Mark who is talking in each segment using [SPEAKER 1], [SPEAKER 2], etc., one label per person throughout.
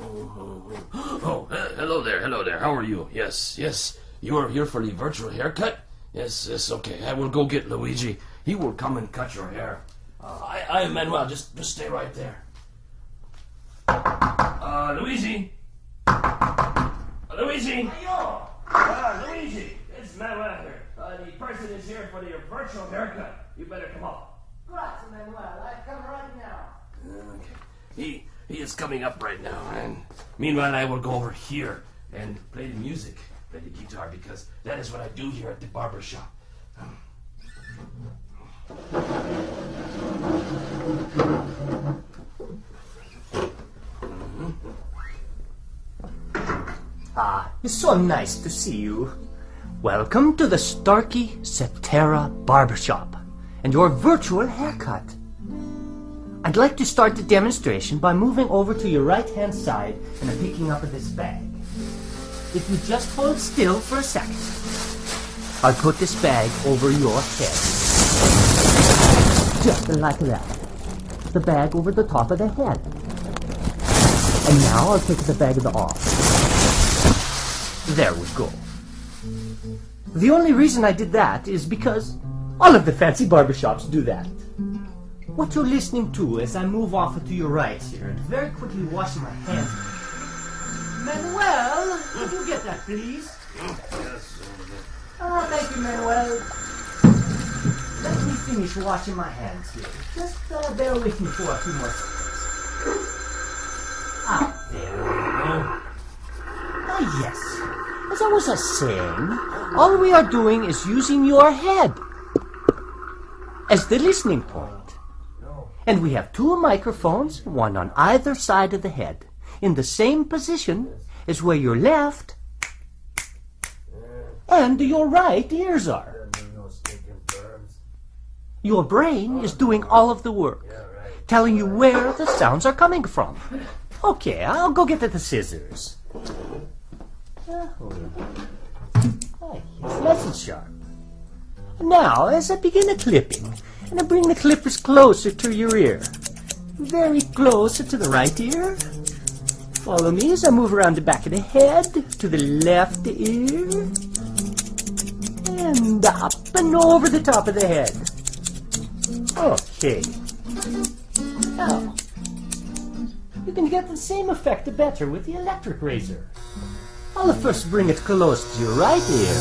[SPEAKER 1] Oh, he- hello there, hello there. How are you? Yes, yes. You are here for the virtual haircut? Yes, yes, okay. I will go get Luigi. He will come and cut your hair. Uh, I, I am Manuel. Just, just stay right there. Uh, Luigi? Uh, Luigi? Uh, Luigi, it's Manuel here. Uh, the person is here for the virtual haircut. You better come up.
[SPEAKER 2] Grazie, Manuel. I come right now.
[SPEAKER 1] Okay. He he is coming up right now, and meanwhile I will go over here and play the music, play the guitar, because that is what I do here at the barber shop.
[SPEAKER 2] Ah, it's so nice to see you. Welcome to the Starkey Cetera Barbershop and your virtual haircut. I'd like to start the demonstration by moving over to your right hand side and picking up this bag. If you just hold still for a second, I'll put this bag over your head. Just like that. The bag over the top of the head. And now I'll take the bag off. There we go. The only reason I did that is because all of the fancy barbershops do that. What you're listening to as I move off to your right here and very quickly wash my hands. Manuel, could you get that, please? Yes. Oh, thank you, Manuel. Let me finish washing my hands here. Just uh, bear with me for a few more seconds. Ah, there we go. Ah, yes. As I was uh, saying, all we are doing is using your head as the listening point. And we have two microphones, one on either side of the head, in the same position as where your left and your right ears are. Your brain is doing all of the work, telling you where the sounds are coming from. Okay, I'll go get the scissors. Ah, yes, nice and sharp. Now, as I begin the clipping, and I bring the clippers closer to your ear, very close to the right ear. Follow me as I move around the back of the head to the left ear, and up and over the top of the head. Okay. Now, you can get the same effect better with the electric razor. I'll first bring it close to your right ear.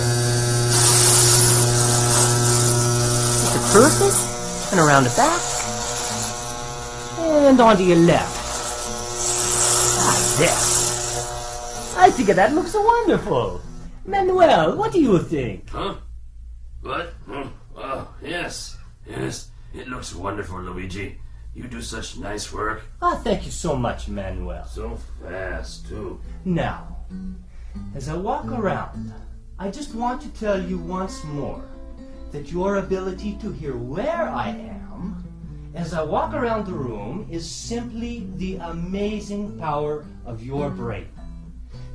[SPEAKER 2] Is it perfect? And around the back. And onto your left. Ah, there. I think that looks wonderful. Manuel, what do you think?
[SPEAKER 1] Huh? What? Hmm. Oh, yes, yes. It looks wonderful, Luigi. You do such nice work.
[SPEAKER 2] Ah, thank you so much, Manuel.
[SPEAKER 1] So fast, too.
[SPEAKER 2] Now, as I walk around, I just want to tell you once more that your ability to hear where I am as I walk around the room is simply the amazing power of your brain.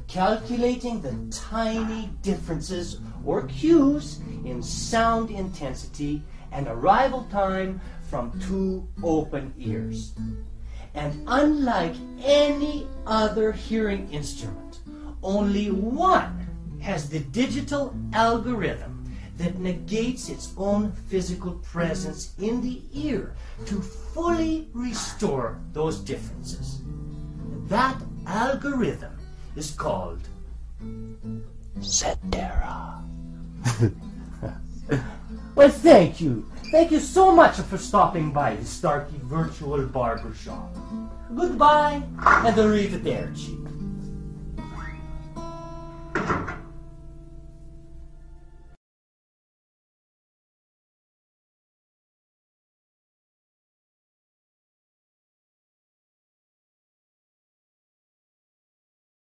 [SPEAKER 2] Calculating the tiny differences or cues in sound intensity and arrival time from two open ears. And unlike any other hearing instrument, only one has the digital algorithm that negates its own physical presence in the ear to fully restore those differences. That algorithm is called Cetera. well, thank you. Thank you so much for stopping by the Starkey Virtual Barbershop. Goodbye and arrivederci.